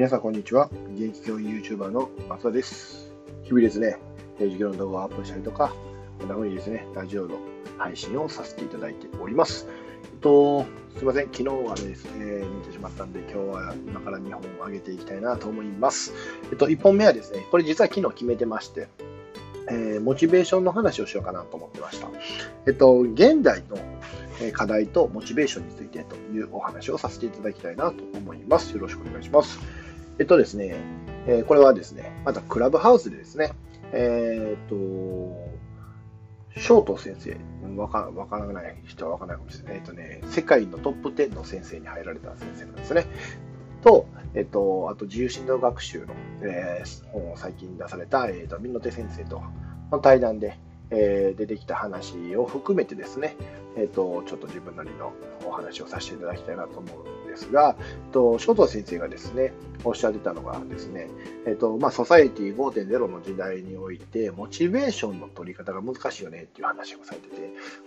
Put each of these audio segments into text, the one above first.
皆さんこんにちは。現役教員 YouTuber の松田です。日々ですね、授業の動画をアップしたりとか、こんな風にですね、ラジオの配信をさせていただいております。えっと、すいません、昨日はですね、見てしまったんで、今日は今から2本上げていきたいなと思います。えっと、1本目はですね、これ実は昨日決めてまして、えーモチベーションの話をしようかなと思ってました。えっと、現代の課題とモチベーションについてというお話をさせていただきたいなと思います。よろしくお願いします。えっとですね、えーこれはですね、またクラブハウスでですね、えーっと、翔斗先生、わかわからない人はわからないかもしれない。えっとね、世界のトップ10の先生に入られた先生なんですね。と、えっと、あと自由振動学習の、えー本を最近出された、えっと、민野手先生との対談で、えー出てきた話を含めてですね、えっと、ちょっと自分なりのお話をさせていただきたいなと思うんですが、えっと、翔斗先生がですね、おっしゃってたのがですね、えっと、まあ、ソサエティ5.0の時代において、モチベーションの取り方が難しいよねっていう話をされてて、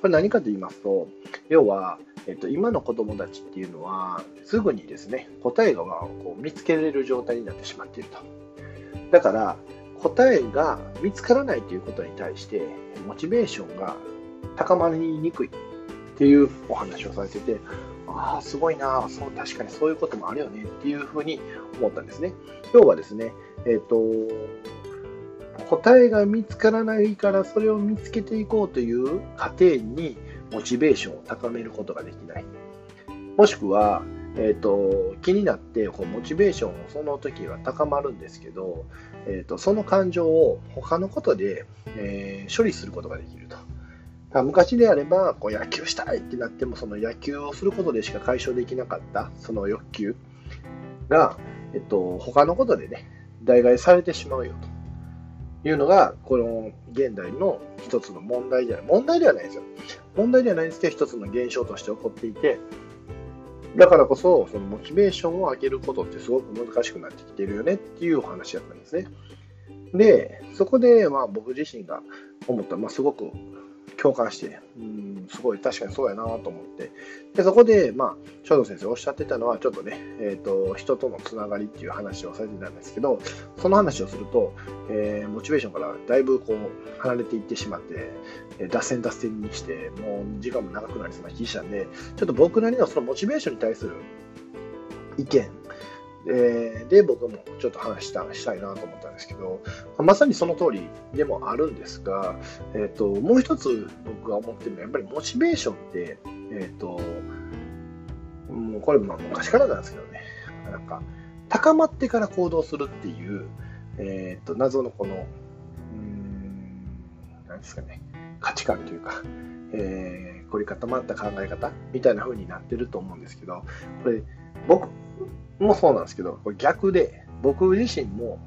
これ何かと言いますと、要は、えっと、今の子供たちっていうのは、すぐにですね、答えがこう見つけられる状態になってしまっていると。だから、答えが見つからないということに対して、モチベーションが高まりにくいっていうお話をされてて、ああ、すごいなそう、確かにそういうこともあるよねっていうふうに思ったんですね。要はですね、えっ、と、答えが見つからないからそれを見つけていこうという過程にモチベーションを高めることができない。もしくは、えっと気になってこうモチベーションをその時は高まるんですけど、えっとその感情を他のことで、えー処理することができると。昔であればこう野球したいってなってもその野球をすることでしか解消できなかったその欲求が、えっと、他のことでね代替されてしまうよというのがこの現代の一つの問題ではない問題ではないですよ問題ではないんですけど一つの現象として起こっていてだからこそそのモチベーションを上げることってすごく難しくなってきてるよねっていうお話だったんですね。でそこでまあ僕自身が思った、まあ、すごく共感して、うん、すごい確かにそうやなと思って、でそこで、まあ、翔太先生おっしゃってたのは、ちょっとね、えーと、人とのつながりっていう話をされてたんですけど、その話をすると、えーモチベーションからだいぶこう離れていってしまって、えー脱線脱線にして、もう時間も長くなりそうな気がしたんで、ちょっと僕なりのそのモチベーションに対する意見、えーで僕もちょっと話したしたいなと思ったんですけど、まさにその通りでもあるんですが、えっともう一つ僕が思ってるのはやっぱりモチベーションって、えっともうこれまあ昔からなんですけどね。なんか高まってから行動するっていう、えっと謎のこのうん何ですかね。価値観というか、えー凝り固まった考え方みたいな風になってると思うんですけどこれ僕もそうなんですけどこれ逆で僕自身も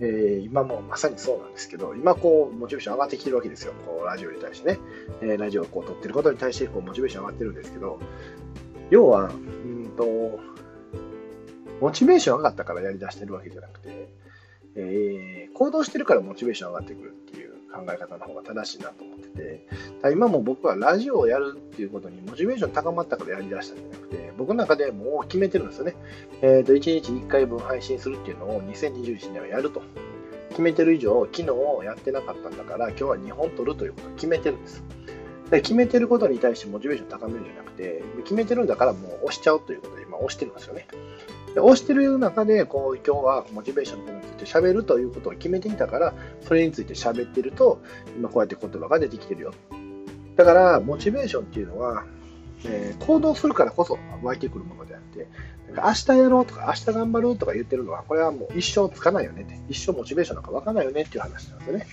えー今もまさにそうなんですけど、今こう、モチベーション上がってきてるわけですよ。こう、ラジオに対してね。えーラジオをこう撮ってることに対して、こう、モチベーション上がってるんですけど、要は、うんと、モチベーション上がったからやり出してるわけじゃなくて、えー行動してるからモチベーション上がってくるっていう考え方の方が正しいなと思ってて、今も僕はラジオをやるっていうことにモチベーション高まったからやり出したんじゃなくて、僕の中でもう決めてるんですよね。えっ、と、1日1回分配信するっていうのを2021年はやると。決めてる以上、昨日やってなかったんだから、今日は2本取るということを決めてるんです。で決めてることに対してモチベーション高めるんじゃなくて、決めてるんだからもう押しちゃおうということで、今押してるんですよね。で押してる中で、こう、今日はモチベーションのことについて喋るということを決めていたから、それについて喋ってると、今こうやって言葉が出てきてるよ。だから、モチベーションっていうのは、えー行動するからこそ湧いてくるものであって、なんか明日やろうとか、明日頑張るとか言ってるのは、これはもう一生つかないよねって、一生モチベーションなんか湧かないよねっていう話なんですよね。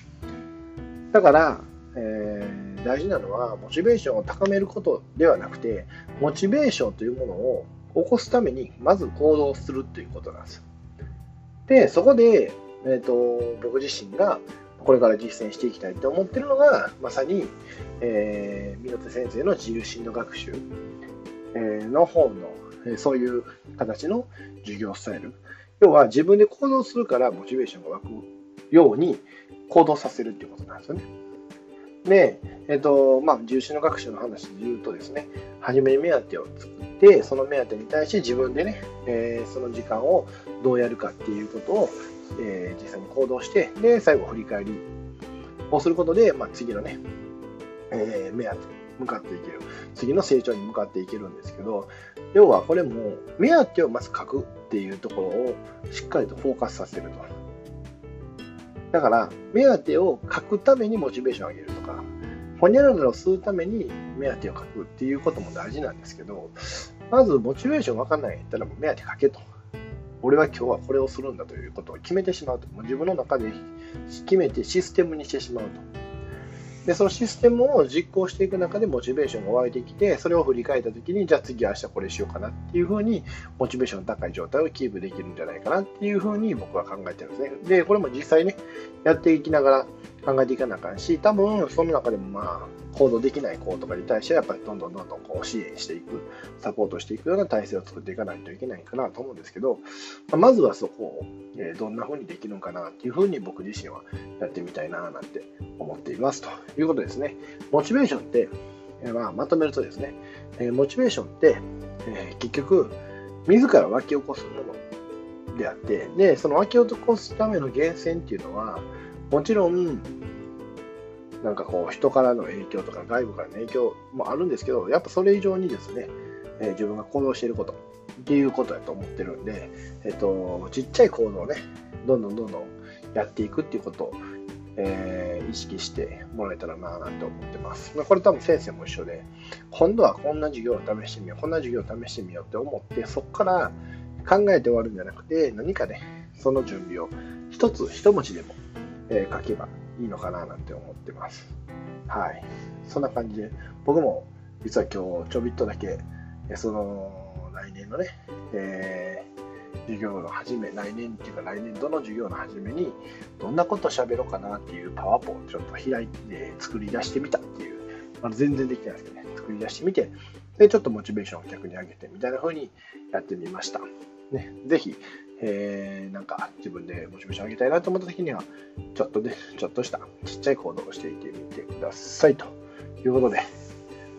だから、えー大事なのは、モチベーションを高めることではなくて、モチベーションというものを起こすために、まず行動するということなんですよ。で、そこで、えー、と僕自身がこれから実践していきたいと思ってるのが、まさに、えー、湊先生の自由進路学習、えの本の、えーそういう形の授業スタイル。要は自分で行動するからモチベーションが湧くように行動させるっていうことなんですよね。で、えっと、まあ、重視の学習の話で言うとですね、初めに目当てを作って、その目当てに対して自分でね、えー、その時間をどうやるかっていうことを、えー、実際に行動して、で、最後振り返りをすることで、まあ、次のね、えー、目当てに向かっていける。次の成長に向かっていけるんですけど、要はこれも、目当てをまず書くっていうところをしっかりとフォーカスさせると。だから、目当てを書くためにモチベーションを上げるとか、ほにゃららを吸うために目当てを書くっていうことも大事なんですけど、まずモチベーションわかんないったらもう目当て書けと。俺は今日はこれをするんだということを決めてしまうと。もう自分の中で決めてシステムにしてしまうと。で、そのシステムを実行していく中でモチベーションが湧いてきて、それを振り返った時に、じゃあ次明日これしようかなっていうふうに、モチベーション高い状態をキープできるんじゃないかなっていうふうに僕は考えてるんですね。で、これも実際ね、やっていきながら考えていかなあかんし、多分その中でもまあ、行動できない子とかに対してやっぱりどんどんどんどんこう支援していく、サポートしていくような体制を作っていかないといけないかなと思うんですけど、まずはそこを、えどんな風にできるのかなっていう風に僕自身はやってみたいななんて思っていますということですね。モチベーションって、えまあ、まとめるとですね、えモチベーションって、え結局、自ら湧き起こすものであって、で、その湧き起こすための源泉っていうのは、もちろん、なんかこう人からの影響とか外部からの影響もあるんですけど、やっぱそれ以上にですね、えー、自分が行動していることっていうことだと思ってるんで、えっ、と、ちっちゃい行動をね、どんどんどんどんやっていくっていうことを、えー、意識してもらえたらななんて思ってます。まあ、これ多分先生も一緒で、今度はこんな授業を試してみよう、こんな授業を試してみようって思って、そこから考えて終わるんじゃなくて、何かね、その準備を一つ、一文字でも、えー、書けばいいのかななんて思ってます。はい。そんな感じで、僕も実は今日ちょびっとだけ、その来年のね、えー、授業の始め、来年っていうか来年度の授業の始めに、どんなこと喋ろうかなっていうパワーポをちょっと開いて作り出してみたっていう、まだ全然できてないですけどね、作り出してみて、で、ちょっとモチベーションを逆に上げてみたいな風にやってみました。ね、ぜひ、えー、なんか自分でモチベーション上げたいなと思った時には、ちょっとで、ちょっとしたちっちゃい行動をしていてみてください。ということで、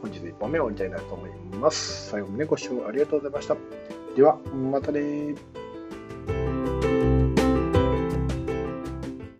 本日1本目を終わりたいなと思います。最後までご視聴ありがとうございました。では、またね